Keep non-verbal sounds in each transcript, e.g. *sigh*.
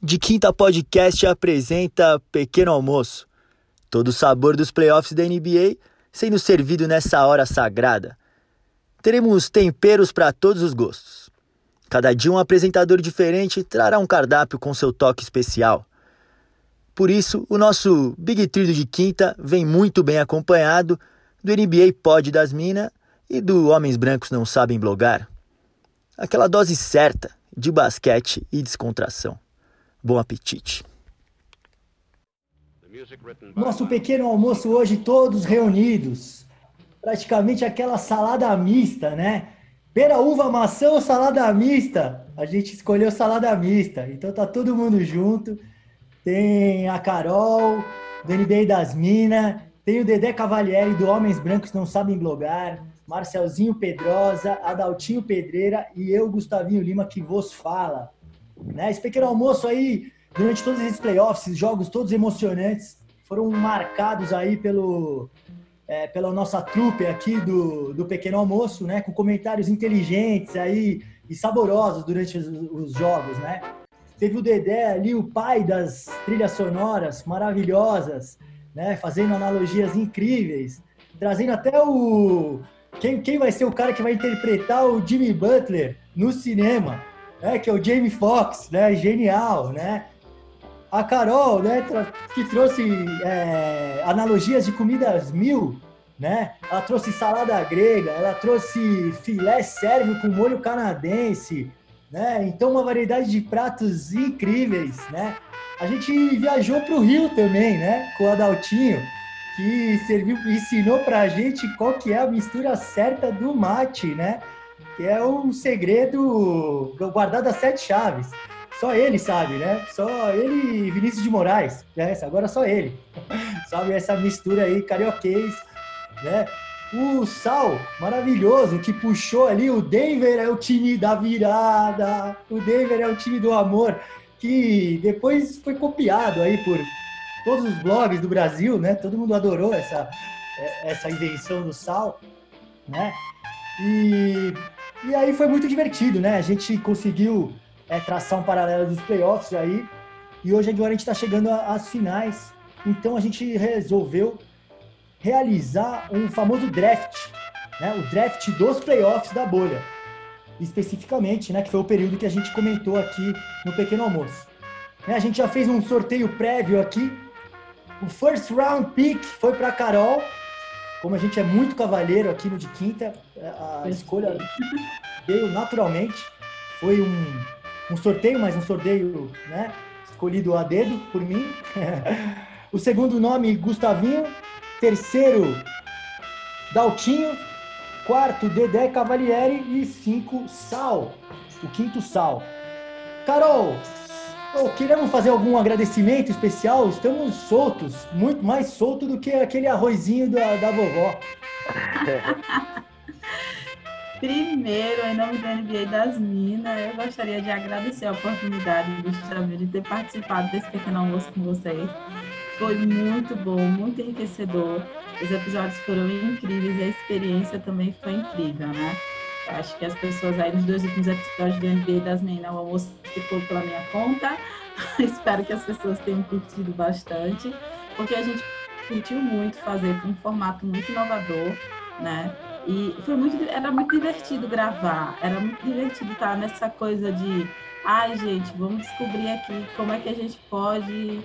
De Quinta Podcast apresenta Pequeno Almoço. Todo o sabor dos playoffs da NBA sendo servido nessa hora sagrada. Teremos temperos para todos os gostos. Cada dia um apresentador diferente trará um cardápio com seu toque especial. Por isso, o nosso Big Trio de quinta vem muito bem acompanhado do NBA Pod das Minas e do Homens Brancos Não Sabem Blogar. Aquela dose certa de basquete e descontração. Bom apetite! Nosso pequeno almoço hoje, todos reunidos. Praticamente aquela salada mista, né? Pera, uva, maçã ou salada mista? A gente escolheu salada mista. Então tá todo mundo junto. Tem a Carol, do NBA das Minas. Tem o Dedé Cavalieri, do Homens Brancos Não Sabem Blogar. Marcelzinho Pedrosa, Adaltinho Pedreira e eu, Gustavinho Lima, que vos fala. Né? Esse pequeno almoço aí, durante todos esses playoffs, jogos todos emocionantes, foram marcados aí pelo, é, pela nossa trupe aqui do, do Pequeno Almoço, né? Com comentários inteligentes aí e saborosos durante os, os jogos, né? Teve o Dedé ali, o pai das trilhas sonoras maravilhosas, né? Fazendo analogias incríveis, trazendo até o quem, quem vai ser o cara que vai interpretar o Jimmy Butler no cinema, né? Que é o Jamie Foxx, né? Genial, né? A Carol, né? Que trouxe é, analogias de comidas mil, né? Ela trouxe salada grega, ela trouxe filé sérvio com molho canadense, né? Então uma variedade de pratos incríveis, né? A gente viajou para o Rio também, né? Com o Adaltinho que serviu, ensinou para a gente qual que é a mistura certa do mate, né? Que é um segredo guardado a sete chaves. Só ele sabe, né? Só ele e Vinícius de Moraes. Né? Agora só ele. *laughs* sabe essa mistura aí, carioquês, né? O Sal, maravilhoso, que puxou ali. O Denver é o time da virada. O Denver é o time do amor. Que depois foi copiado aí por todos os blogs do Brasil, né? Todo mundo adorou essa, é, essa invenção do sal, né? E, e aí foi muito divertido, né? A gente conseguiu é, traçar um paralelo dos playoffs aí, e hoje agora a gente está chegando às finais, então a gente resolveu realizar um famoso draft, né? O draft dos playoffs da bolha, especificamente, né? Que foi o período que a gente comentou aqui no Pequeno Almoço. Né? A gente já fez um sorteio prévio aqui o first round pick foi para Carol. Como a gente é muito cavalheiro aqui no de quinta, a escolha veio naturalmente. Foi um, um sorteio, mas um sorteio né, escolhido a dedo por mim. *laughs* o segundo nome, Gustavinho. Terceiro, Daltinho. Quarto, Dedé Cavalieri. E cinco, Sal. O quinto, Sal. Carol, Oh, queremos fazer algum agradecimento especial? Estamos soltos, muito mais solto do que aquele arrozinho da, da vovó. *laughs* Primeiro, em nome do NBA das Minas, eu gostaria de agradecer a oportunidade de ter participado desse pequeno almoço com vocês. Foi muito bom, muito enriquecedor. Os episódios foram incríveis e a experiência também foi incrível, né? Acho que as pessoas aí nos dois últimos episódios do NBA das Meninas, o almoço ficou pela minha conta. *laughs* Espero que as pessoas tenham curtido bastante, porque a gente curtiu muito fazer, um formato muito inovador, né? E foi muito, era muito divertido gravar, era muito divertido estar nessa coisa de, ai gente, vamos descobrir aqui como é que a gente pode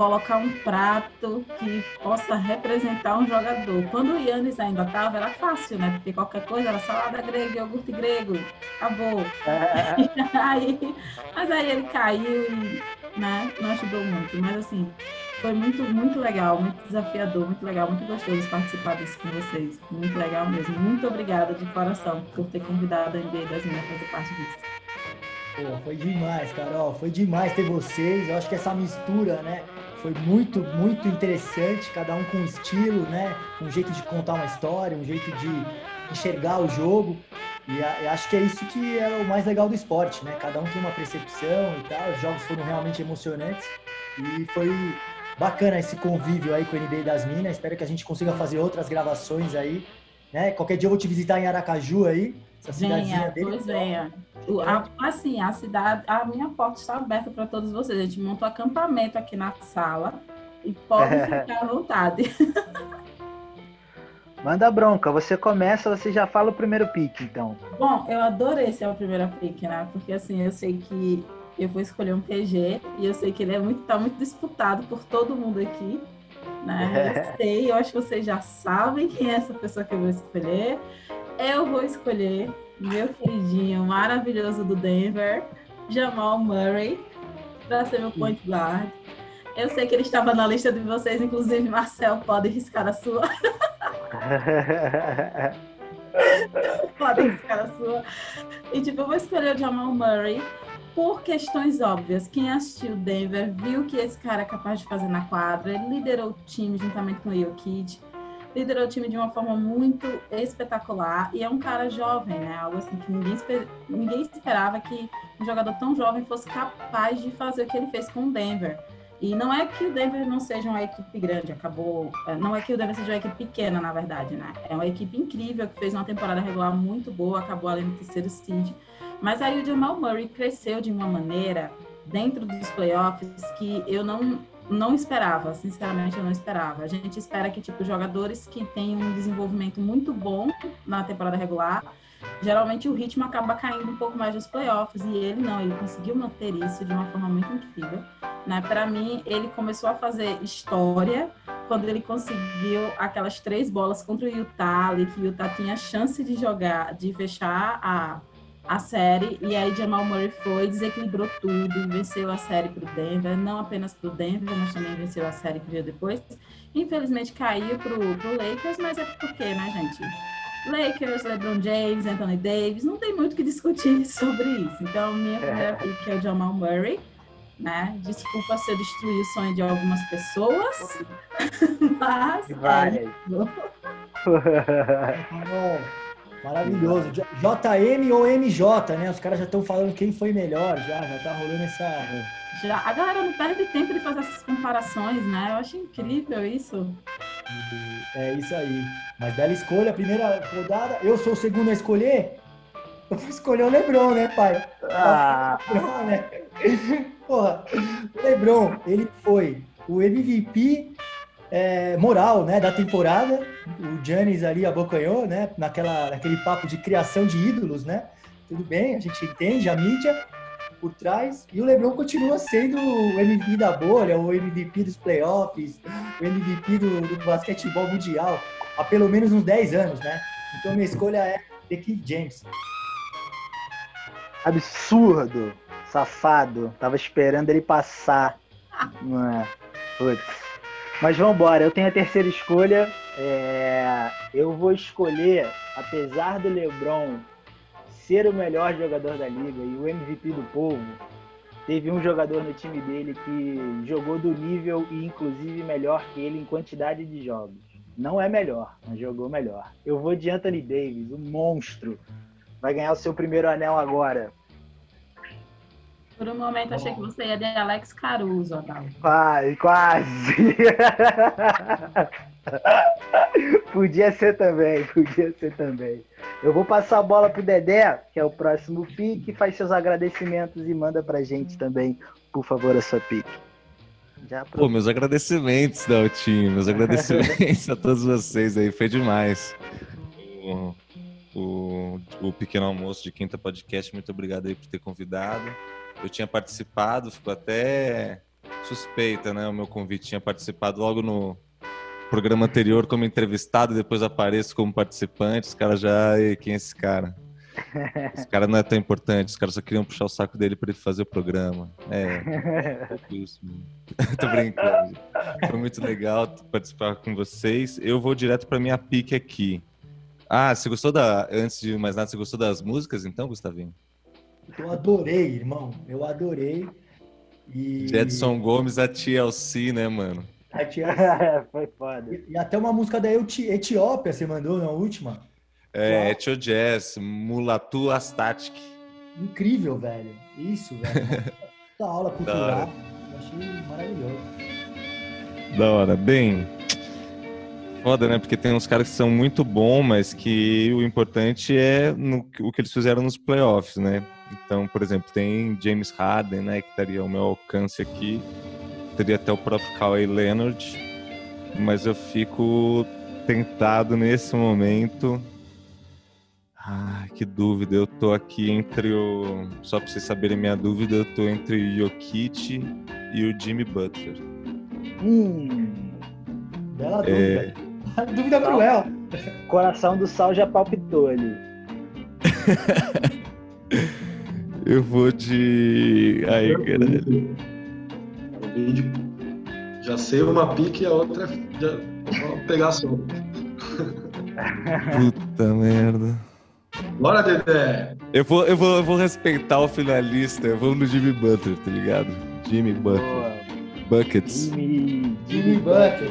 colocar um prato que possa representar um jogador. Quando o Yannis ainda estava, era fácil, né? Porque qualquer coisa era salada grega, iogurte grego, acabou. É. *laughs* aí, mas aí ele caiu e né, não ajudou muito. Mas assim, foi muito, muito legal, muito desafiador, muito legal, muito gostoso participar disso com vocês. Muito legal mesmo. Muito obrigada de coração por ter convidado a NBA das Minas a fazer parte disso. Pô, foi demais, Carol. Foi demais ter vocês. Eu acho que essa mistura, né? Foi muito, muito interessante, cada um com um estilo, né? Um jeito de contar uma história, um jeito de enxergar o jogo. E a, acho que é isso que é o mais legal do esporte, né? Cada um tem uma percepção e tal. Os jogos foram realmente emocionantes e foi bacana esse convívio aí com o NBA das Minas. Espero que a gente consiga fazer outras gravações aí, né? Qualquer dia eu vou te visitar em Aracaju aí Essa Venha, dele. pois venha. O- a- assim, a cidade, a minha porta está aberta para todos vocês. A gente montou acampamento aqui na sala e pode *laughs* ficar à vontade. *laughs* Manda bronca, você começa, você já fala o primeiro pique, então. Bom, eu adorei ser a primeira pick, né? Porque assim, eu sei que eu vou escolher um PG e eu sei que ele é muito, tá muito disputado por todo mundo aqui. Né? Eu *laughs* sei, eu acho que vocês já sabem quem é essa pessoa que eu vou escolher. Eu vou escolher meu queridinho maravilhoso do Denver, Jamal Murray, para ser meu point guard. Eu sei que ele estava na lista de vocês, inclusive Marcel pode riscar a sua. *laughs* Pode riscar a sua. E tipo, eu vou escolher o Jamal Murray por questões óbvias. Quem assistiu Denver viu que esse cara é capaz de fazer na quadra. Ele liderou o time juntamente com o Jokic. Liderou o time de uma forma muito espetacular. E é um cara jovem, né? Algo assim que ninguém, esper- ninguém esperava que um jogador tão jovem fosse capaz de fazer o que ele fez com o Denver. E não é que o Denver não seja uma equipe grande, acabou. é, Não é que o Denver seja uma equipe pequena, na verdade, né? É uma equipe incrível que fez uma temporada regular muito boa, acabou ali no terceiro seed. Mas aí o Jamal Murray cresceu de uma maneira dentro dos playoffs que eu não, não esperava, sinceramente eu não esperava. A gente espera que tipo jogadores que têm um desenvolvimento muito bom na temporada regular, geralmente o ritmo acaba caindo um pouco mais nos playoffs e ele não, ele conseguiu manter isso de uma forma muito incrível. Né? Para mim, ele começou a fazer história quando ele conseguiu aquelas três bolas contra o Utah, ali, que o Utah tinha chance de jogar, de fechar a, a série, e aí Jamal Murray foi, desequilibrou tudo, e venceu a série para o Denver, não apenas para o Denver, mas também venceu a série que veio depois. Infelizmente caiu para o Lakers, mas é porque, né, gente? Lakers, LeBron James, Anthony Davis, não tem muito o que discutir *laughs* sobre isso. Então, minha primeira pick é o Jamal Murray, né? Desculpa se eu destruí o sonho de algumas pessoas, *laughs* mas é Várias. isso. *laughs* Maravilhoso. JM ou MJ, né? Os caras já estão falando quem foi melhor, já, já tá rolando essa. Já, a galera não perde tempo de fazer essas comparações, né? Eu acho incrível isso. É isso aí. Mas bela escolha, primeira rodada. Eu sou o segundo a escolher. Eu vou escolher o Lebron, né, pai? Ah, *laughs* Lebron, né? Porra, o Lebron, ele foi o MVP é, moral, né, da temporada. O Giannis ali abocanhou, né, naquela, naquele papo de criação de ídolos, né? Tudo bem, a gente entende a mídia por trás. E o LeBron continua sendo o MVP da bolha, o MVP dos playoffs, o MVP do, do basquetebol mundial há pelo menos uns 10 anos, né? Então minha escolha é The James. absurdo. Safado. Tava esperando ele passar. Não é? Putz. Mas vambora, eu tenho a terceira escolha. É, Eu vou escolher, apesar do LeBron ser o melhor jogador da liga e o MVP do povo, teve um jogador no time dele que jogou do nível e inclusive melhor que ele em quantidade de jogos. Não é melhor, mas jogou melhor. Eu vou de Anthony Davis, o monstro. Vai ganhar o seu primeiro anel agora. Por um momento achei que você ia de Alex Caruso, Adalto. Quase, quase. *laughs* podia ser também, podia ser também. Eu vou passar a bola pro Dedé, que é o próximo pique, faz seus agradecimentos e manda pra gente também, por favor, a sua pique. Já Pô, meus agradecimentos, Daltinho, meus agradecimentos a todos vocês aí, foi demais. O, o, o Pequeno Almoço de Quinta Podcast, muito obrigado aí por ter convidado. Eu tinha participado, ficou até suspeita, né? O meu convite tinha participado logo no programa anterior como entrevistado, depois apareço como participante. Os caras já, "Ei, quem é esse cara? *laughs* Esse cara não é tão importante, os caras só queriam puxar o saco dele para ele fazer o programa. É, pouco isso. *laughs* Tô brincando. Foi muito legal participar com vocês. Eu vou direto para minha pique aqui. Ah, você gostou da. Antes de mais nada, você gostou das músicas então, Gustavinho? Eu adorei, irmão. Eu adorei. E, Jedson Gomes, a TLC, né, mano? a tia- *laughs* Foi foda. e- e até uma música da Eti- Etiópia você mandou na última. É, Etio Jazz, Mulatu Astatic. Incrível, velho. Isso, velho. *laughs* Da aula Da cultural. hora. Eu achei maravilhoso. Da hora. Bem, foda, né? Porque tem uns caras que são muito bons, mas que o importante é no, o que eles fizeram nos playoffs, né? Então, por exemplo, tem James Harden, né? Que estaria ao meu alcance aqui. Teria até o próprio Kawhi Leonard. Mas eu fico tentado nesse momento. Ah, que dúvida. Eu tô aqui entre o. Só pra vocês saberem minha dúvida, eu tô entre o Jokic e o Jimmy Butler. Hum. Bela dúvida. É... *laughs* dúvida cruel. Coração do Sal já palpitou ali. *laughs* eu vou de. Aí, caralho. Já sei uma pique e a outra já... Vou pegar só. Puta merda. Bora, Dedé! Eu vou, eu, vou, eu vou respeitar o finalista. Eu vou no Jimmy Butler, tá ligado? Jimmy Butler. Boa. Buckets. Jimmy, Jimmy Butler.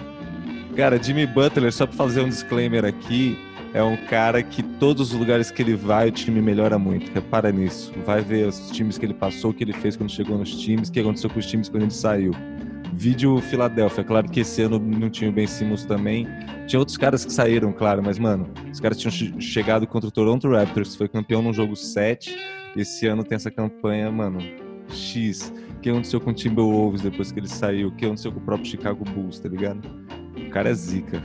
Cara, Jimmy Butler, só pra fazer um disclaimer aqui, é um cara que todos os lugares que ele vai, o time melhora muito. Repara nisso. Vai ver os times que ele passou, o que ele fez quando chegou nos times, o que aconteceu com os times quando ele saiu. Vídeo Filadélfia. Claro que esse ano não tinha o Ben Simmons também. Tinha outros caras que saíram, claro, mas, mano, os caras tinham chegado contra o Toronto Raptors, foi campeão no jogo 7. Esse ano tem essa campanha, mano, X. O que aconteceu com o Timberwolves depois que ele saiu? O que aconteceu com o próprio Chicago Bulls, tá ligado? O cara é zica.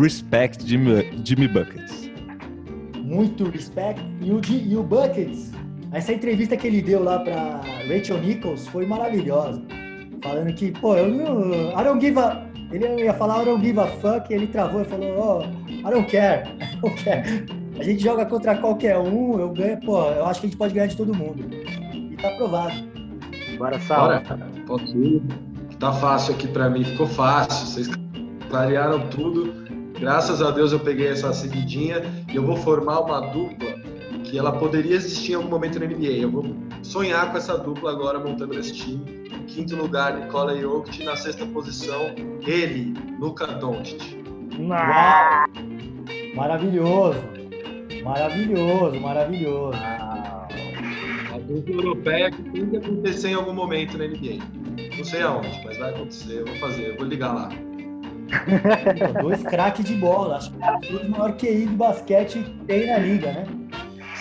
Respect Jimmy, Jimmy Buckets. Muito respect. E o, e o Buckets, essa entrevista que ele deu lá pra Rachel Nichols foi maravilhosa falando que, pô, eu não. I don't give a. Ele ia falar I don't give a fuck, e ele travou e falou, ó, oh, I don't care, *laughs* I don't care. A gente joga contra qualquer um, eu ganho, pô, eu acho que a gente pode ganhar de todo mundo. E tá aprovado. Bora, Sal. Bora, posso ir? Tá fácil aqui pra mim, ficou fácil, vocês clarearam tudo. Graças a Deus eu peguei essa seguidinha e eu vou formar uma dupla que ela poderia existir em algum momento na NBA. Eu vou sonhar com essa dupla agora montando esse time quinto lugar, Nikola Jokic. Na sexta posição, ele, Luka Doncic. Uau! Maravilhoso! Maravilhoso, maravilhoso. A dupla europeia que tem que acontecer em algum momento na NBA. Não sei aonde, mas vai acontecer. Eu vou fazer, eu vou ligar lá. Dois craques de bola. Acho que o maior QI de basquete tem na liga, né?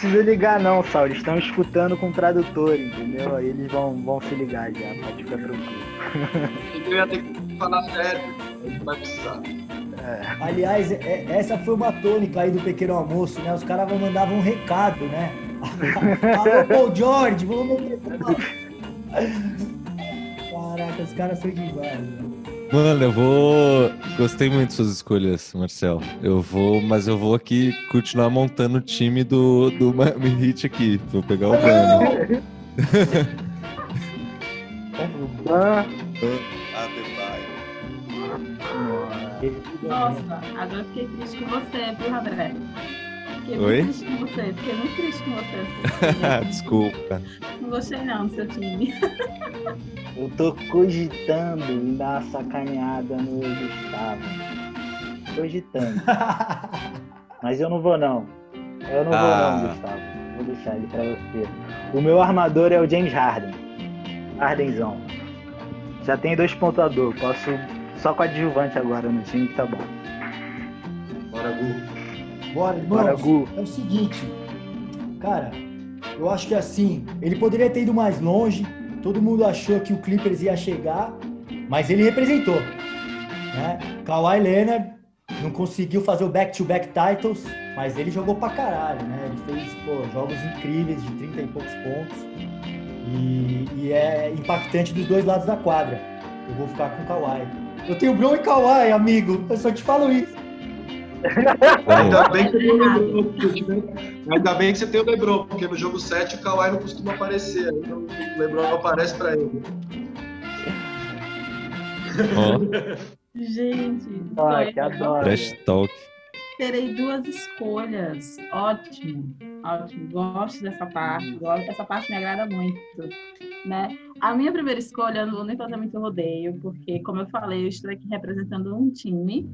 precisa ligar não, Saulo. Eles estão escutando com o tradutor, entendeu? Aí eles vão, vão se ligar já, pode ficar tranquilo. Eu ia ter que falar sério, a gente vai precisar. É. Aliás, é, essa foi uma tônica aí do pequeno almoço, né? Os caras mandavam um recado, né? *laughs* Alô, Paul George, vamos. *laughs* Caraca, os caras são demais, né? Mano, eu vou. Gostei muito das suas escolhas, Marcel. Eu vou, mas eu vou aqui continuar montando o time do, do Miami Heat aqui. Vou pegar o Brano. Nossa, agora fiquei triste com você, viu, André? Fiquei Oi? muito triste com você. Fiquei muito triste com você. Desculpa. Não gostei não do seu time. Eu tô cogitando em dar uma sacaneada no Gustavo. Cogitando. *laughs* Mas eu não vou não. Eu não ah. vou não, Gustavo. Vou deixar ele pra você. O meu armador é o James Harden. Hardenzão. Já tem dois pontuadores. Posso só com adjuvante agora no time que tá bom. Bora, Gu. Bora, Gu. É o seguinte, cara, eu acho que assim, ele poderia ter ido mais longe. Todo mundo achou que o Clippers ia chegar, mas ele representou. Né? Kawhi Leonard não conseguiu fazer o back-to-back -back titles, mas ele jogou pra caralho, né? Ele fez pô, jogos incríveis de 30 e poucos pontos. E, e, é impactante dos dois lados da quadra. Eu vou ficar com o Kawhi. Eu tenho Bron e Kawhi, amigo. Eu só te falo isso. Ainda bem, que tem o Lebron, ainda bem que você tem o Lebron, porque no jogo 7 o Kawhi não costuma aparecer. Então o Lebron aparece pra ele. Oh. Gente, ah, que adoro. Trash talk. Terei duas escolhas. Ótimo, ótimo. Gosto dessa parte. Gosto, essa parte me agrada muito. Né? A minha primeira escolha, eu não vou nem fazer muito rodeio, porque, como eu falei, eu estou aqui representando um time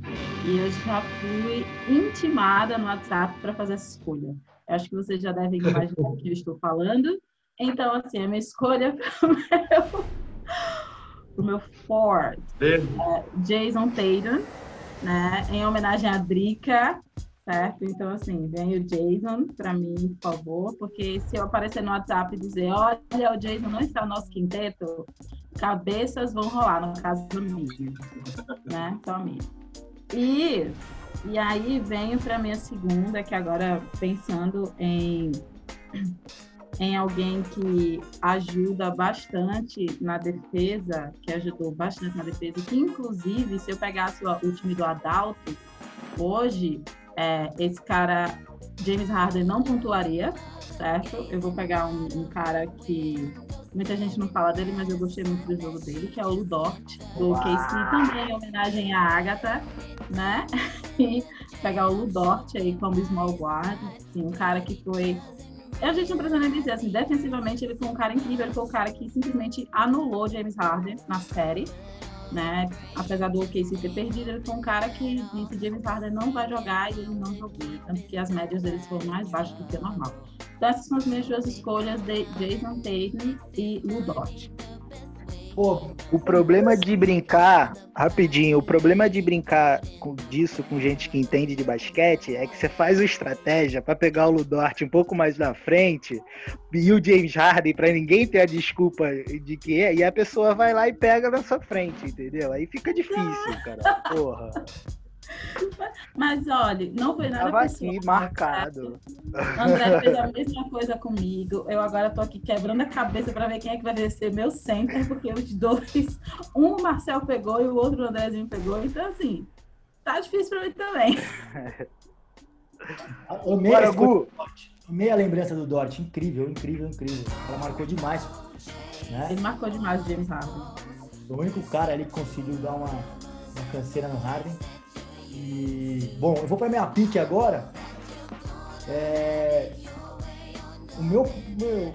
e eu já fui intimada no WhatsApp para fazer essa escolha. Eu acho que vocês já devem imaginar o que eu estou falando. Então, assim, a minha escolha *laughs* para o meu, pro meu Ford é Jason Tatum né? Em homenagem a Drica, certo? Então, assim, vem o Jason para mim, por favor, porque se eu aparecer no WhatsApp e dizer, olha, o Jason não está no nosso quinteto, cabeças vão rolar, no caso do minha, né? Só minha. E, e aí venho para minha segunda, que agora pensando em em alguém que ajuda bastante na defesa, que ajudou bastante na defesa, que inclusive, se eu pegasse o, time do Adalto, hoje, é, esse cara, James Harden, não pontuaria, certo? Eu vou pegar um, um, cara que muita gente não fala dele, mas eu gostei muito do jogo dele, que é o Ludort, do KC, também em homenagem à Agatha, né? *laughs* E pegar o Ludort aí como small guard, assim, um cara que foi a gente não precisa nem dizer, assim, defensivamente ele foi um cara incrível, ele foi um cara que simplesmente anulou James Harden na série, né? Apesar do OKC ter perdido, ele foi um cara que disse James Harden não vai jogar e ele não jogou, tanto que as médias deles foram mais baixas do que o normal. Então essas são as minhas duas escolhas de Jason Tatum e Ludort. Pô, o problema de brincar, rapidinho, o problema de brincar com, disso com gente que entende de basquete é que você faz uma estratégia para pegar o Ludort um pouco mais na frente e o James Harden para ninguém ter a desculpa de que é, e a pessoa vai lá e pega na sua frente, entendeu? Aí fica difícil, cara. Porra. *laughs* Mas olha, não foi nada Tava pessoal. aqui marcado. André *laughs* fez a mesma coisa comigo. Eu agora tô aqui quebrando a cabeça para ver quem é que vai ser meu center, porque os dois, um o Marcel pegou e o outro o Andrézinho pegou. Então, assim, tá difícil para mim também. *laughs* Amei, Bora, Gu. Amei a lembrança do Dort. Incrível, incrível, incrível. Ela marcou demais. Né? Ele marcou demais o James Harden. O único cara ali que conseguiu dar uma, uma canseira no Harden. E, bom, eu vou para minha pique agora. É, o meu, meu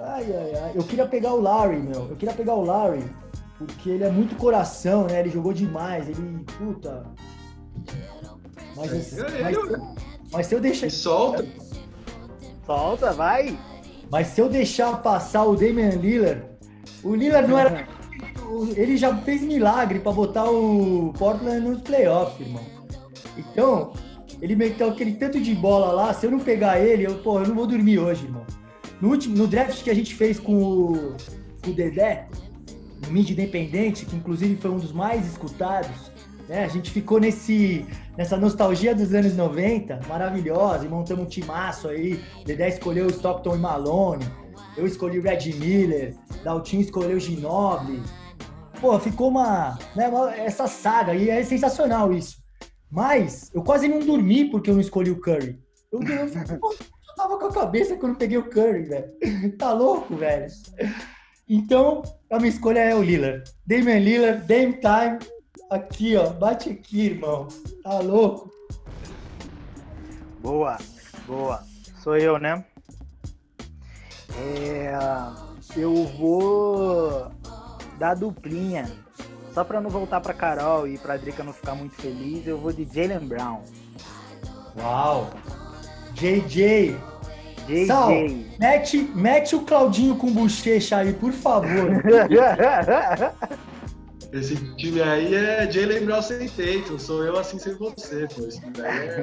ai, ai, ai, eu queria pegar o Larry, meu. Eu queria pegar o Larry porque ele é muito coração, né? Ele jogou demais, ele, puta. Mas, é, mas, mas se eu deixar. Solta. Solta, vai. Mas se eu deixar passar o Damian Lillard, o Lillard não era. *laughs* Ele já fez milagre para botar o Portland nos playoffs, irmão. Então, ele meteu aquele tanto de bola lá, se eu não pegar ele, eu, pô, eu não vou dormir hoje, irmão. No, último, no draft que a gente fez com o, com o Dedé, no Mid Independente, que inclusive foi um dos mais escutados, né? A gente ficou nesse, nessa nostalgia dos anos 90, maravilhosa, e montamos um timaço aí. Dedé escolheu Stockton e Malone, eu escolhi Red Miller, Daltinho escolheu o Ginobili. Pô, ficou uma, né, uma, essa saga, e é sensacional isso. Mas eu quase não dormi porque eu não escolhi o Curry. Eu, *laughs* eu, eu tava com a cabeça quando peguei o Curry, velho. Tá louco, velho? Então, a minha escolha é o Lillard. Damian Lillard, Dame Time. Aqui, ó. Bate aqui, irmão. Tá louco? Boa, boa. Sou eu, né? É, eu vou dar duplinha só pra não voltar pra Carol e pra Drica não ficar muito feliz, eu vou de Jalen Brown. Uau! JJ! JJ. Sal, mete, mete o Claudinho com bochecha aí, por favor. *laughs* Esse time aí é Jalen Brown sem Tatum, sou eu assim sem você, pô. Esse time aí é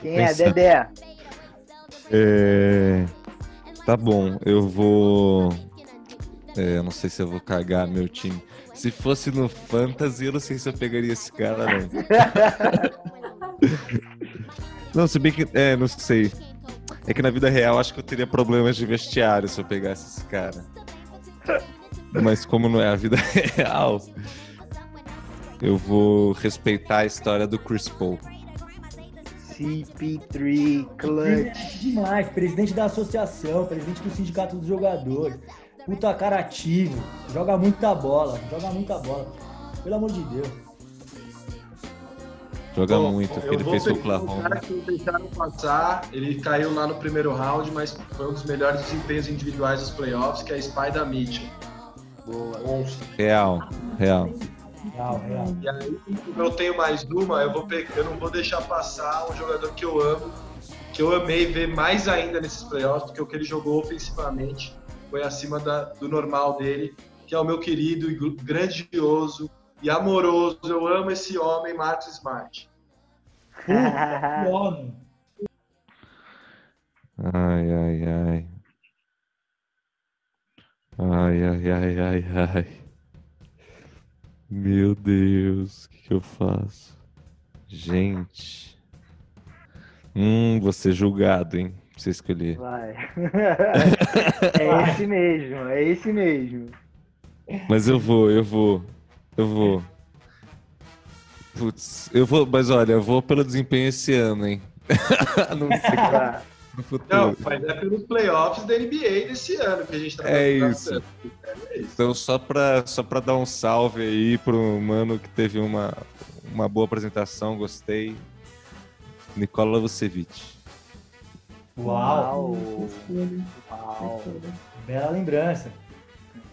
Quem é, Dedé? É... Tá bom, eu vou. É, eu não sei se eu vou cagar meu time. Se fosse no Fantasy, eu não sei se eu pegaria esse cara, não. *laughs* não, se bem que. É, não sei. É que na vida real acho que eu teria problemas de vestiário se eu pegasse esse cara. Mas como não é a vida *laughs* real, eu vou respeitar a história do Chris Paul. CP3 Clutch. Demais, presidente da associação, presidente do sindicato dos jogadores. Puta cara ativo, joga muita bola, joga muita bola. Pelo amor de Deus. Joga Bom, muito, ele fez o Oklahoma. O cara que deixaram passar, ele caiu lá no primeiro round, mas foi um dos melhores desempenhos individuais dos playoffs, que é a Spider Mitchell. Boa. Monstro. Real, real. Real, real. E aí, como eu tenho mais uma, eu, vou pegar, eu não vou deixar passar um jogador que eu amo, que eu amei ver mais ainda nesses playoffs, porque o que ele jogou ofensivamente foi acima da, do normal dele, que é o meu querido e grandioso e amoroso. Eu amo esse homem, Marcos Smart. Puta, *laughs* que homem. Ai, ai, ai. Ai, ai, ai, ai, ai. Meu Deus, o que, que eu faço? Gente. Hum, vou ser julgado, hein? Pra você escolher. Vai. *laughs* é esse mesmo, é esse mesmo. Mas eu vou, eu vou. Eu vou. Putz, eu vou, mas olha, eu vou pelo desempenho esse ano, hein? *laughs* Não sei Vai. No futuro. Não, mas é pelos playoffs da NBA desse ano que a gente tá É isso. É isso. Então, só pra, só pra dar um salve aí pro mano que teve uma, uma boa apresentação, gostei. Nicola Vucevic. Uau, Uau. bela lembrança.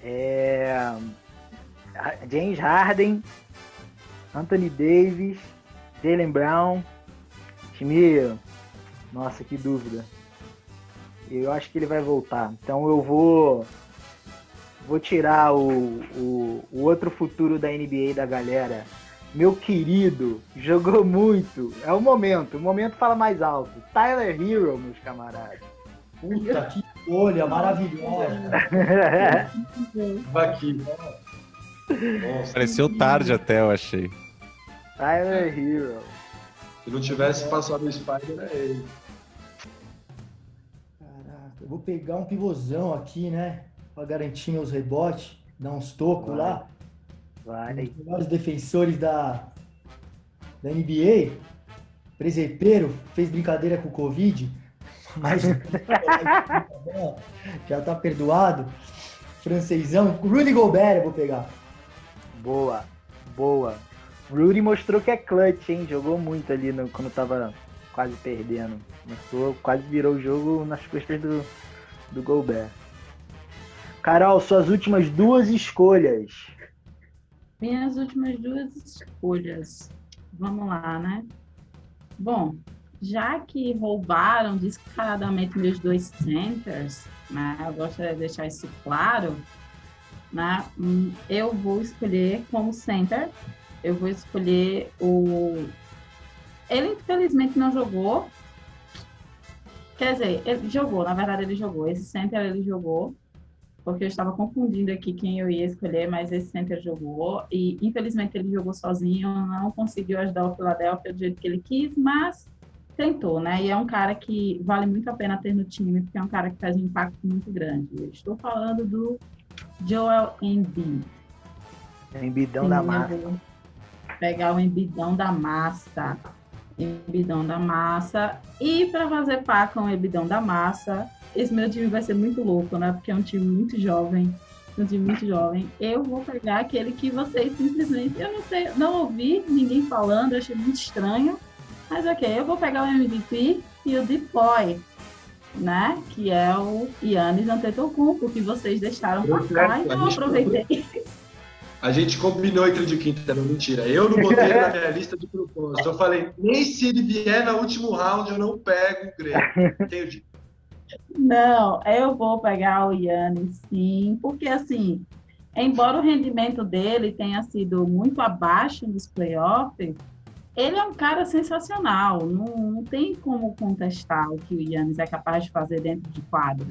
É... James Harden, Anthony Davis, Jalen Brown, time. Nossa, que dúvida. Eu acho que ele vai voltar. Então eu vou. Vou tirar o, o, o outro futuro da NBA da galera. Meu querido, jogou muito. É o momento. O momento fala mais alto. Tyler Hero, meus camaradas. Puta, que escolha maravilhosa. *laughs* Aqui. Nossa, Apareceu tarde até, eu achei. Tyler Hero. se não tivesse passado o Spider, era ele. Eu vou pegar um pivôzão aqui, né? Pra garantir meus rebotes, dar uns tocos lá. Um Vai. dos melhores defensores da, da NBA. Presepeiro, fez brincadeira com o Covid, *laughs* mas *laughs* já tá perdoado. Francesão, Rudy Gobert eu vou pegar. Boa, boa. Rudy mostrou que é clutch, hein? Jogou muito ali no- quando tava quase perdendo. Mostrou, quase virou o jogo nas costas do, do Gobert. Carol, suas últimas duas escolhas. Minhas últimas duas escolhas. Vamos lá, né? Bom, já que roubaram descaradamente meus dois centers, né? Eu gostaria de deixar isso claro, né? Hum, Eu vou escolher como center, eu vou escolher o. Ele infelizmente não jogou. Quer dizer, ele jogou, na verdade ele jogou. Esse center ele jogou porque eu estava confundindo aqui quem eu ia escolher, mas esse center jogou e infelizmente ele jogou sozinho, não conseguiu ajudar o Philadelphia do jeito que ele quis, mas tentou, né? E é um cara que vale muito a pena ter no time, porque é um cara que faz um impacto muito grande. Eu estou falando do Joel Embiid. Embidão Sim, da massa. Pegar o embidão da massa. Embidão da massa. E para fazer par com o embidão da massa, esse meu time vai ser muito louco, né? Porque é um time muito jovem. Um time muito jovem. Eu vou pegar aquele que vocês simplesmente. Eu não sei, não ouvi ninguém falando, achei muito estranho. Mas ok, eu vou pegar o MVP e o Deep Boy, né? Que é o Yannis Antetokounmpo, que vocês deixaram passar. Então eu aproveitei. *laughs* A gente combinou entre de quinta, não mentira. Eu não botei na *laughs* minha lista de propósito. Eu falei, nem se ele vier no último round, eu não pego o Grêmio. *laughs* Tenho dito. Não, eu vou pegar o Yannis, sim, porque assim, embora o rendimento dele tenha sido muito abaixo nos playoffs, ele é um cara sensacional. Não, não tem como contestar o que o Yannis é capaz de fazer dentro de quadra.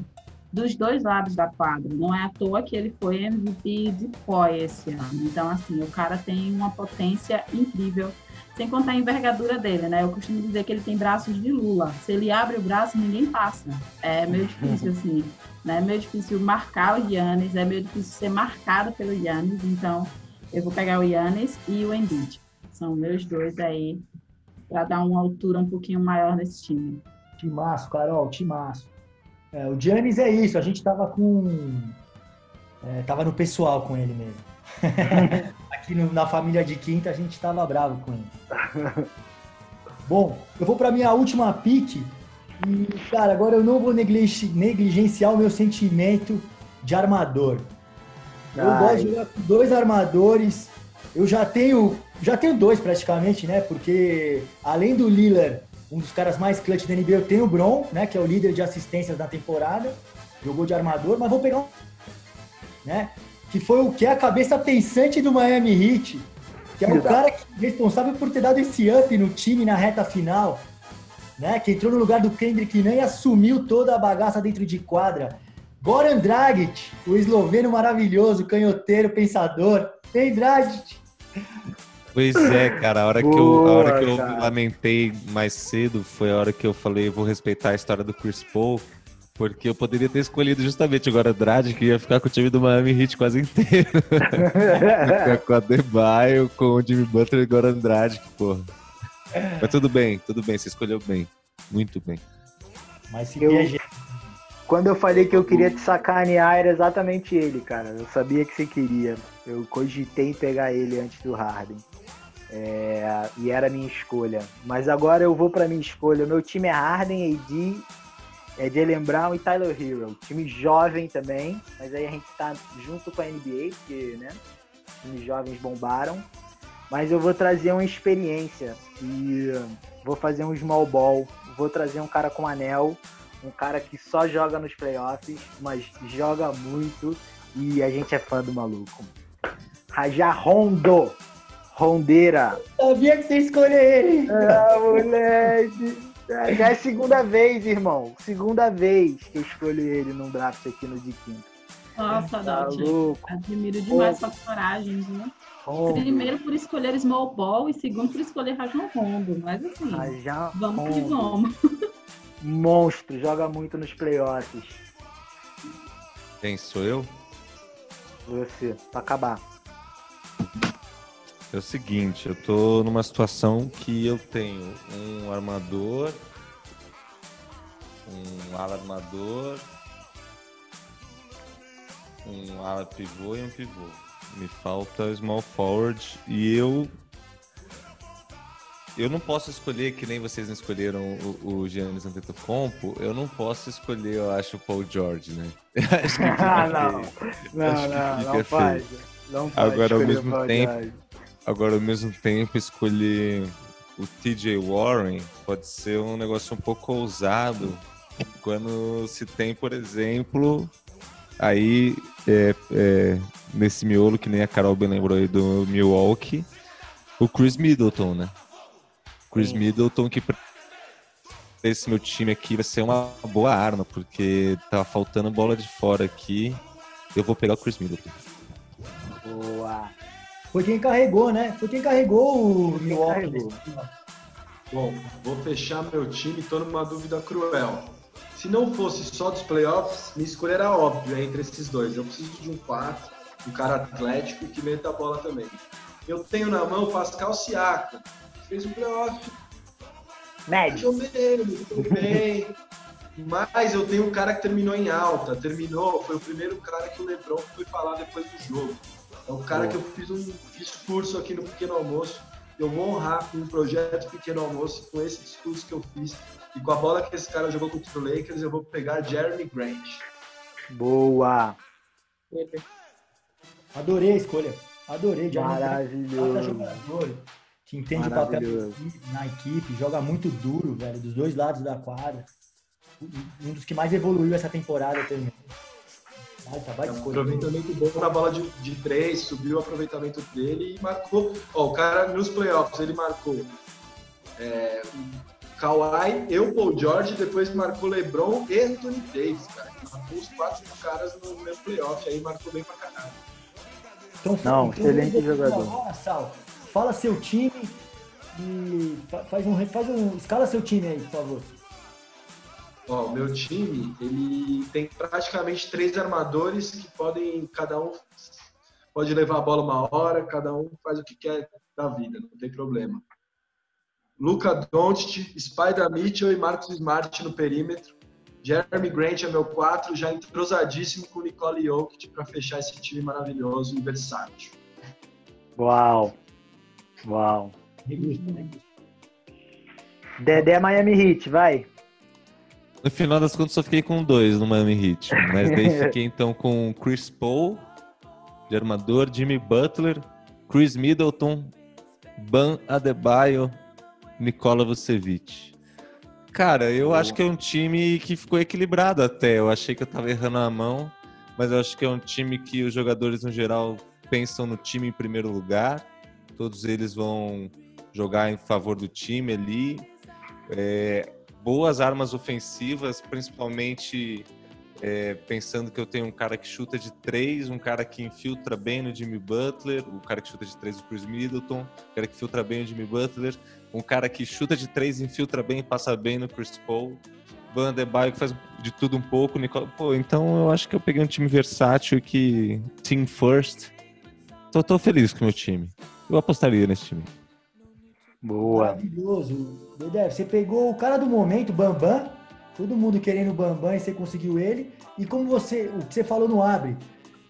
Dos dois lados da quadra. Não é à toa que ele foi MVP de POI esse ano. Então, assim, o cara tem uma potência incrível. Sem contar a envergadura dele, né? Eu costumo dizer que ele tem braços de Lula. Se ele abre o braço, ninguém passa. É meio difícil, assim. Né? É meio difícil marcar o Yannis, é meio difícil ser marcado pelo Yannis. Então, eu vou pegar o Yannis e o Embiid. São meus dois aí para dar uma altura um pouquinho maior nesse time. Timaço, Carol, timaço. É, o Giannis é isso, a gente tava com. é, tava no pessoal com ele mesmo. *laughs* Aqui no- na família de quinta a gente tava bravo com ele. *laughs* Bom, eu vou pra minha última pique. E, cara, agora eu não vou negligen- negligenciar o meu sentimento de armador. Eu gosto de jogar com dois armadores. Eu já tenho, já tenho dois praticamente, né? Porque além do Lillard, um dos caras mais clutch da NBA, eu tenho o Bron, né? Que é o líder de assistências da temporada. Jogou de armador, mas vou pegar um, né? que foi o que é a cabeça pensante do Miami Heat, que é o cara que, responsável por ter dado esse up no time na reta final, né? Que entrou no lugar do Kendrick Nunn e assumiu toda a bagaça dentro de quadra. Goran Dragic, o esloveno maravilhoso, canhoteiro, pensador. Tem Dragic. Pois é, cara, a hora que eu, a hora que eu lamentei mais cedo foi a hora que eu falei, vou respeitar a história do Chris Paul, porque eu poderia ter escolhido justamente agora Dredd, que ia ficar com o time do Miami Heat quase inteiro. *laughs* ficar com a Debaio, com o Jimmy Butler e agora Andrade, porra. Mas tudo bem, tudo bem, você escolheu bem. Muito bem. Mas se Eu-. Quando eu falei que eu queria te sacanear, era exatamente ele, cara. Eu sabia que você queria. Eu cogitei em pegar ele antes do Harden. É, e era a minha escolha. Mas agora eu vou pra minha escolha. Meu time é Harden, AD, é Jalen Brown e Tyler Hero. Time jovem também, mas aí a gente tá junto com a NBA, porque, né? Times jovens bombaram. Mas eu vou trazer uma experiência e vou fazer um small ball. Vou trazer um cara com anel um cara que só joga nos playoffs, mas joga muito e a gente é fã do maluco. Raja Rondo, Rondeira. Sabia que você ia escolher ele. Ah, moleque. Já é segunda vez, irmão. Segunda vez que eu escolho ele num draft aqui no de quinta. Nossa, Tá louco. Admiro demais sua coragem, viu? Rondo. Primeiro por escolher Small Ball e segundo por escolher Rajon Rondo. Mas assim, Raja vamos que Rondo. vamos. Monstro, joga muito nos playoffs. Quem sou eu? Você, pra acabar. É o seguinte, eu tô numa situação que eu tenho um armador, um ala armador, um ala pivô e um pivô. Me falta small forward e eu eu não posso escolher que nem vocês não escolheram o, o Giannis Antetokounmpo, eu não posso escolher, eu acho, o Paul George, né? *laughs* *laughs* Ah, não. Não, não, fica não faz. Não pode Agora, ao mesmo tempo. Agora, ao mesmo tempo, escolher o TJ Warren pode ser um negócio um pouco ousado quando se tem, por exemplo, aí é, é, nesse miolo, que nem a Carol bem lembrou aí do Milwaukee, o Chris Middleton, né? Chris Sim. Middleton que pra esse meu time aqui vai ser uma boa arma, porque tá faltando bola de fora aqui. Eu vou pegar o Chris Middleton. Foi quem carregou, né? Foi quem carregou o Milwaukee. Bom, vou fechar meu time, tô numa dúvida cruel. Se não fosse só dos playoffs, minha escolha era óbvia entre esses dois. Eu preciso de um 4, um cara atlético e que meta a bola também. Eu tenho na mão o Pascal Siakam, que fez um playoff Médio. tudo bem. Mas eu tenho um cara que terminou em alta, terminou, foi o primeiro cara que o Lebron foi falar depois do jogo. É o cara que eu fiz um discurso aqui no Pequeno Almoço. Eu vou honrar com um projeto Pequeno Almoço, com esse discurso que eu fiz. E com a bola que esse cara jogou contra o Lakers, eu vou pegar Jeremy Grant. Boa. Adorei a escolha. Adorei. Baita Maravilhoso. jogador. Que entende o papel na equipe, joga muito duro, velho, dos dois lados da quadra. Um dos que mais evoluiu essa temporada também. Baita, É baita um aproveitamento bom na bola de, de três, subiu o aproveitamento dele e marcou. Ó, o cara nos playoffs ele marcou é, Kawhi e o Paul George, depois marcou LeBron e Anthony Davis, cara. Marcou os quatro caras no mesmo playoff, aí marcou bem pra caralho. Então, Não, então, excelente vamos jogador. agora, Sal, fala seu time e fa- faz um, faz um. Escala seu time aí, por favor. Ó, o meu time, ele tem praticamente três armadores que podem, cada um pode levar a bola uma hora, cada um faz o que quer da vida, não tem problema. Luca Doncic, Spider Mitchell e Marcus Smart no perímetro. Jeremy Grant é meu 4, já entrosadíssimo com Nicole Jokic para fechar esse time maravilhoso e versátil. Uau. Uau. Dedé Miami Heat, vai. No final das contas, só fiquei com dois no Miami Heat. Mas daí *laughs* fiquei então com Chris Paul, de armador, Jimmy Butler, Chris Middleton, Ban Adebayo, Nikola Vucevic. Cara, eu acho que é um time que ficou equilibrado até. Eu achei que eu tava errando a mão, mas eu acho que é um time que os jogadores no geral pensam no time em primeiro lugar. Todos eles vão jogar em favor do time ali. É, boas armas ofensivas, principalmente é, pensando que eu tenho um cara que chuta de três, um cara que infiltra bem no Jimmy Butler, o cara que chuta de três o Chris Middleton, o cara que filtra bem o Jimmy Butler, um cara que chuta de três, infiltra bem, passa bem no Chris Paul, Van que faz de tudo um pouco, Nicole... Pô, então eu acho que eu peguei um time versátil que team first. Tô, tô feliz com o meu time. Eu apostaria nesse time. Boa. Maravilhoso. Dedé, você pegou o cara do momento, Bambam, todo mundo querendo o Bambam e você conseguiu ele. E como você, o que você falou no Abre,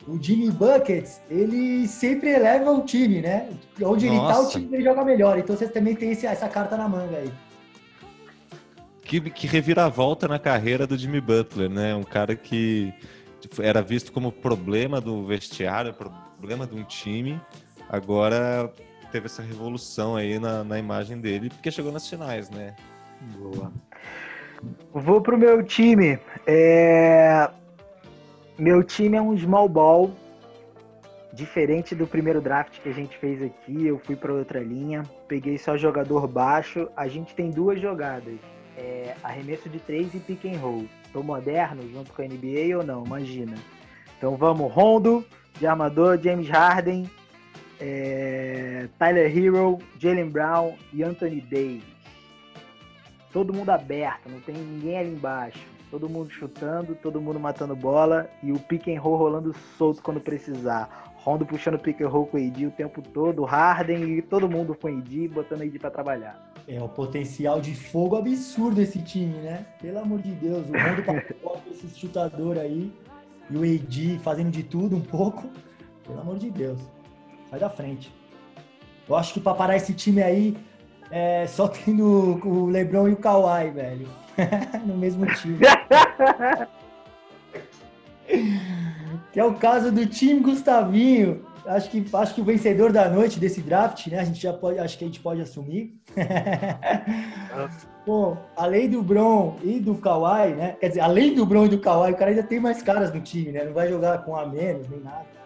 o Jimmy Buckets, ele sempre eleva o time, né? Onde Nossa. ele tá, o time dele joga melhor. Então você também tem esse, essa carta na manga aí. Que, que reviravolta na carreira do Jimmy Butler, né? Um cara que era visto como problema do vestiário, problema de um time. Agora teve essa revolução aí na, na imagem dele, porque chegou nas finais, né? Boa. Vou pro meu time. É... Meu time é um small ball, diferente do primeiro draft que a gente fez aqui. Eu fui para outra linha, peguei só jogador baixo. A gente tem duas jogadas: é... arremesso de três e pick and roll. Tô moderno junto com a NBA ou não? Imagina. Então vamos, Rondo de armador, James Harden, é... Tyler Hero, Jalen Brown e Anthony Davis todo mundo aberto, não tem ninguém ali embaixo. Todo mundo chutando, todo mundo matando bola e o pick and roll rolando solto quando precisar. Rondo puxando pick and roll com o AD o tempo todo, Harden e todo mundo com o AD, botando o AD pra trabalhar. É o potencial de fogo absurdo esse time, né? Pelo amor de Deus, o Rondo *laughs* com esse chutador aí e o AD fazendo de tudo um pouco. Pelo amor de Deus, sai da frente. Eu acho que para parar esse time aí, é, só tendo o Lebron e o Kawhi, velho. *laughs* no mesmo time. *laughs* que é o caso do time Gustavinho. Acho que, acho que o vencedor da noite desse draft, né? A gente já pode, acho que a gente pode assumir. *laughs* Bom, além do Bron e do Kawhi, né? Quer dizer, além do Bron e do Kawhi, o cara ainda tem mais caras no time, né? Não vai jogar com a menos nem nada.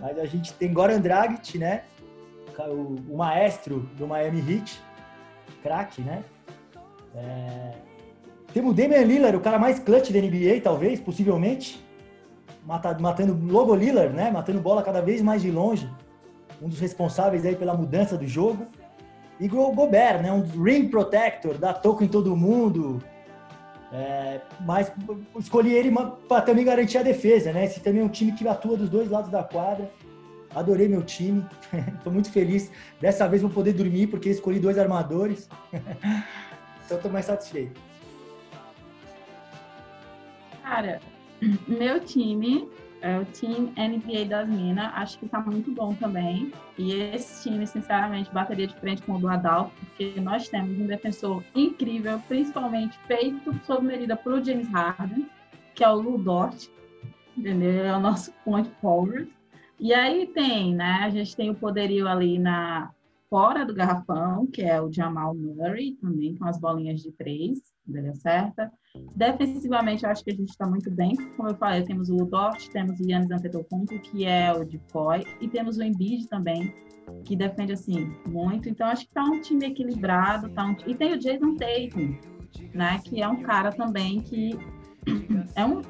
Mas a gente tem Goran Dragic, né? O, o maestro do Miami Heat, craque, né? É... Temos o Damian Lillard, o cara mais clutch da NBA, talvez, possivelmente. Mata, matando logo Lillard, né? Matando bola cada vez mais de longe. Um dos responsáveis aí pela mudança do jogo. E o Gobert, né? Um ring protector, dá toco em todo mundo. É, mas escolhi ele para também garantir a defesa, né? Esse também é um time que atua dos dois lados da quadra. Adorei meu time. *laughs* Estou muito feliz. Dessa vez vou poder dormir porque escolhi dois armadores. *laughs* então estou mais satisfeito. Cara, meu time é o time NBA das Minas. Acho que está muito bom também. E esse time, sinceramente, bateria de frente com o do Adalto, porque nós temos um defensor incrível, principalmente feito sob medida pelo James Harden, que é o Ludort. Entendeu? É o nosso point forward. E aí tem, né? A gente tem o poderio ali na fora do garrafão, que é o Jamal Murray, também com as bolinhas de três, dele certa. Defensivamente, eu acho que a gente está muito bem. Como eu falei, temos o Dort, temos o Yannis Antetokounmpo, que é o de Poi, e temos o Embiid também, que defende, assim, muito. Então, acho que está um time equilibrado. Tá um... E tem o Jason Tatum, né? Que é um cara também que *clears throat* é um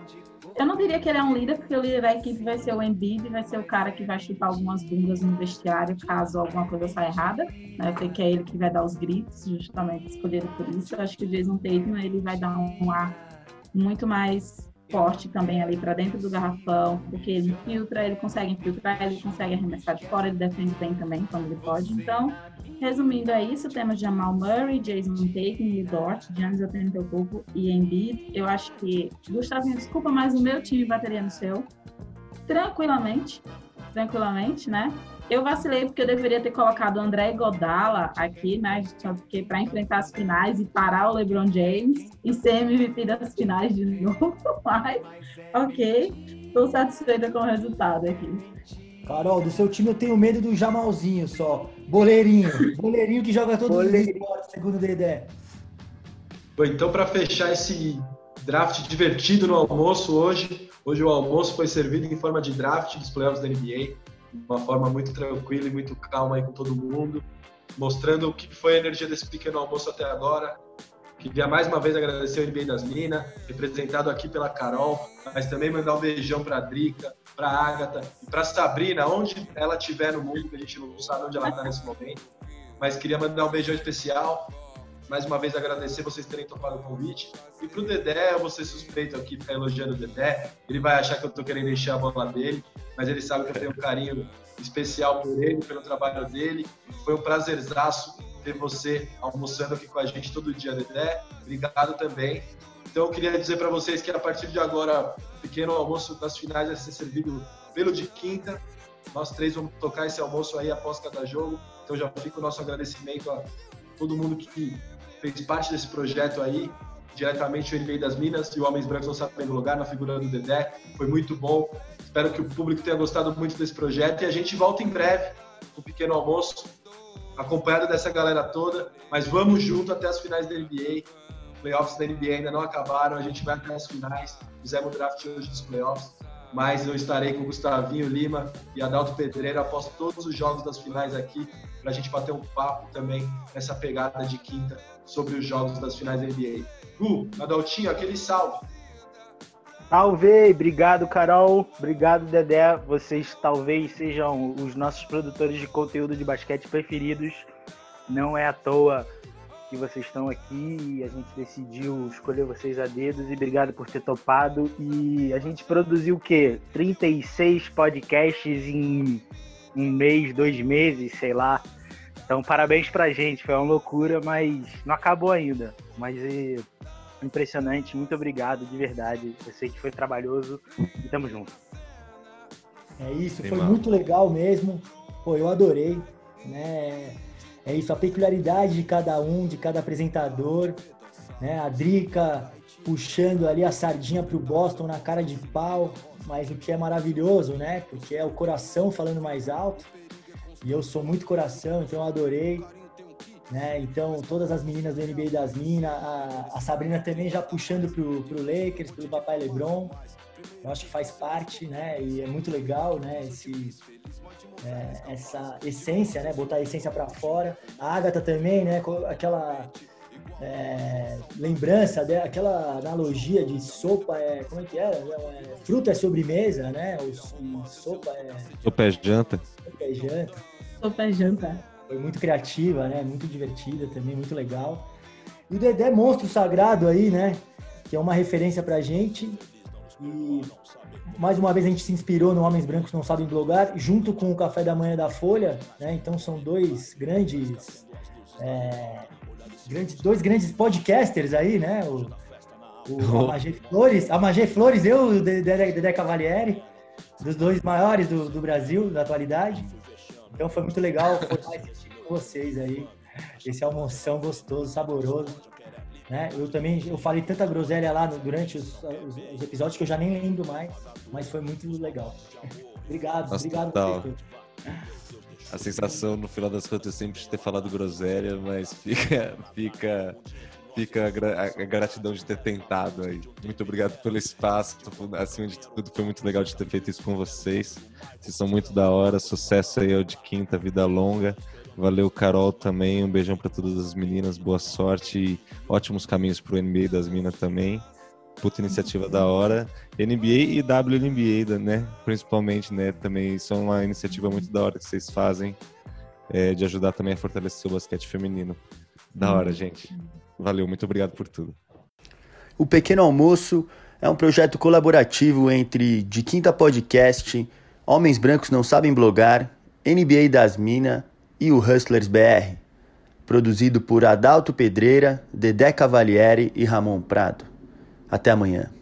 eu não diria que ele é um líder, porque o líder da equipe vai ser o Embiid, vai ser o cara que vai chutar algumas bundas no vestiário caso alguma coisa saia errada. Né? Eu sei que é ele que vai dar os gritos, justamente escolhido por isso. Eu acho que o Jason Tatum ele vai dar um ar muito mais forte também ali para dentro do garrafão, porque ele infiltra, ele consegue infiltrar, ele consegue arremessar de fora, ele defende bem também quando ele pode. Então, resumindo é isso, temos Jamal Murray, Jason Tatum, Dort, Giannis Antetokounmpo e Embiid. Eu acho que Gustavinho, desculpa, mas o meu time bateria no seu tranquilamente, tranquilamente, né? Eu vacilei porque eu deveria ter colocado o André Godala aqui, né? Porque para enfrentar as finais e parar o LeBron James e ser MVP das finais de novo. *laughs* Mas, ok, estou satisfeita com o resultado aqui. Carol, do seu time eu tenho medo do Jamalzinho só. Boleirinho. Boleirinho que joga todos Boleirinho. os esportes, segundo o Dedé. Bom, então, para fechar esse draft divertido no almoço hoje. Hoje o almoço foi servido em forma de draft dos playoffs da NBA, uma forma muito tranquila e muito calma aí com todo mundo, mostrando o que foi a energia desse pequeno almoço até agora. Queria mais uma vez agradecer o NBA das Minas, representado aqui pela Carol, mas também mandar um beijão para a Drica, para a Agatha e para Sabrina, onde ela estiver no mundo, que a gente não sabe onde ela está nesse momento. Mas queria mandar um beijão especial mais uma vez agradecer vocês terem topado o convite. E pro Dedé, eu vou ser suspeito aqui, ficar elogiando o Dedé. Ele vai achar que eu tô querendo encher a bola dele, mas ele sabe que eu tenho um carinho especial por ele, pelo trabalho dele. Foi um prazerzaço ter você almoçando aqui com a gente todo dia, Dedé. Obrigado também. Então eu queria dizer para vocês que a partir de agora, o pequeno almoço das finais vai ser servido pelo de quinta. Nós três vamos tocar esse almoço aí após cada jogo. Então já fica o nosso agradecimento a todo mundo que fez parte desse projeto aí, diretamente o NBA das Minas e o Homens Brancos não sabem lugar, na figura do Dedé. Foi muito bom. Espero que o público tenha gostado muito desse projeto e a gente volta em breve com um pequeno almoço, acompanhado dessa galera toda. Mas vamos junto até as finais da NBA. Playoffs da NBA ainda não acabaram, a gente vai até as finais. Fizemos o draft hoje dos playoffs mas eu estarei com o Gustavinho Lima e Adalto Pedreira após todos os jogos das finais aqui, para a gente bater um papo também nessa pegada de quinta sobre os jogos das finais da NBA. Gu, Adaltinho, aquele salve. Salve, obrigado Carol, obrigado Dedé. Vocês talvez sejam os nossos produtores de conteúdo de basquete preferidos. Não é à toa que vocês estão aqui e a gente decidiu escolher vocês a dedos e obrigado por ter topado. E a gente produziu o quê? 36 podcasts em um mês, dois meses, sei lá. Então, parabéns pra gente, foi uma loucura, mas não acabou ainda. Mas é impressionante, muito obrigado, de verdade. Eu sei que foi trabalhoso e tamo junto. É isso, foi muito legal mesmo. Pô, eu adorei, né? É isso, a peculiaridade de cada um, de cada apresentador, né? A Drica puxando ali a sardinha para o Boston na cara de pau, mas o que é maravilhoso, né? Porque é o coração falando mais alto. E eu sou muito coração, então eu adorei. Né? Então, todas as meninas do NBA das Minas, a, a Sabrina também já puxando pro, pro Lakers, pelo papai LeBron. Eu acho que faz parte, né? E é muito legal, né? Esse, é, essa essência, né? Botar a essência para fora. A Agatha também, né? Aquela é, lembrança, de, aquela analogia de sopa é. Como é que era? É, fruta é sobremesa, né? O, sopa é. Sopa é janta. Sopa é janta. Janta. Foi muito criativa, né? Muito divertida também, muito legal. E o Dedé Monstro Sagrado aí, né? Que é uma referência pra gente. E mais uma vez a gente se inspirou no Homens Brancos Não Sabem Blogar, junto com o Café da Manhã da Folha, né? Então são dois grandes, é, grandes dois grandes podcasters aí, né? O, o *laughs* Amagê Flores, Amagê Flores, eu e o Dedé, Dedé Cavalieri, dos dois maiores do, do Brasil, da atualidade. Então foi muito legal formar esse time com vocês aí. Esse almoção gostoso, saboroso. Né? Eu também eu falei tanta groselha lá durante os, os, os, episódios que eu já nem lembro mais, mas foi muito legal. *laughs* obrigado, Nossa, obrigado. Total. A sensação no final das contas é sempre de ter falado groselha, mas fica, fica, fica a, gratidão de ter tentado aí. Muito obrigado pelo espaço, acima de tudo foi muito legal de ter feito isso com vocês. Vocês são muito da hora, sucesso aí ao de quinta, vida longa. Valeu, Carol, também. Um beijão para todas as meninas. Boa sorte e ótimos caminhos para o NBA das Minas também. Puta iniciativa da hora. NBA e WNBA, né? Principalmente, né? Também são uma iniciativa muito da hora que vocês fazem é, de ajudar também a fortalecer o basquete feminino. Da hora, gente. Valeu, muito obrigado por tudo. O Pequeno Almoço é um projeto colaborativo entre De Quinta Podcast, Homens Brancos Não Sabem Blogar, NBA das Minas e o Hustlers BR, produzido por Adalto Pedreira, Dedé Cavalieri e Ramon Prado. Até amanhã.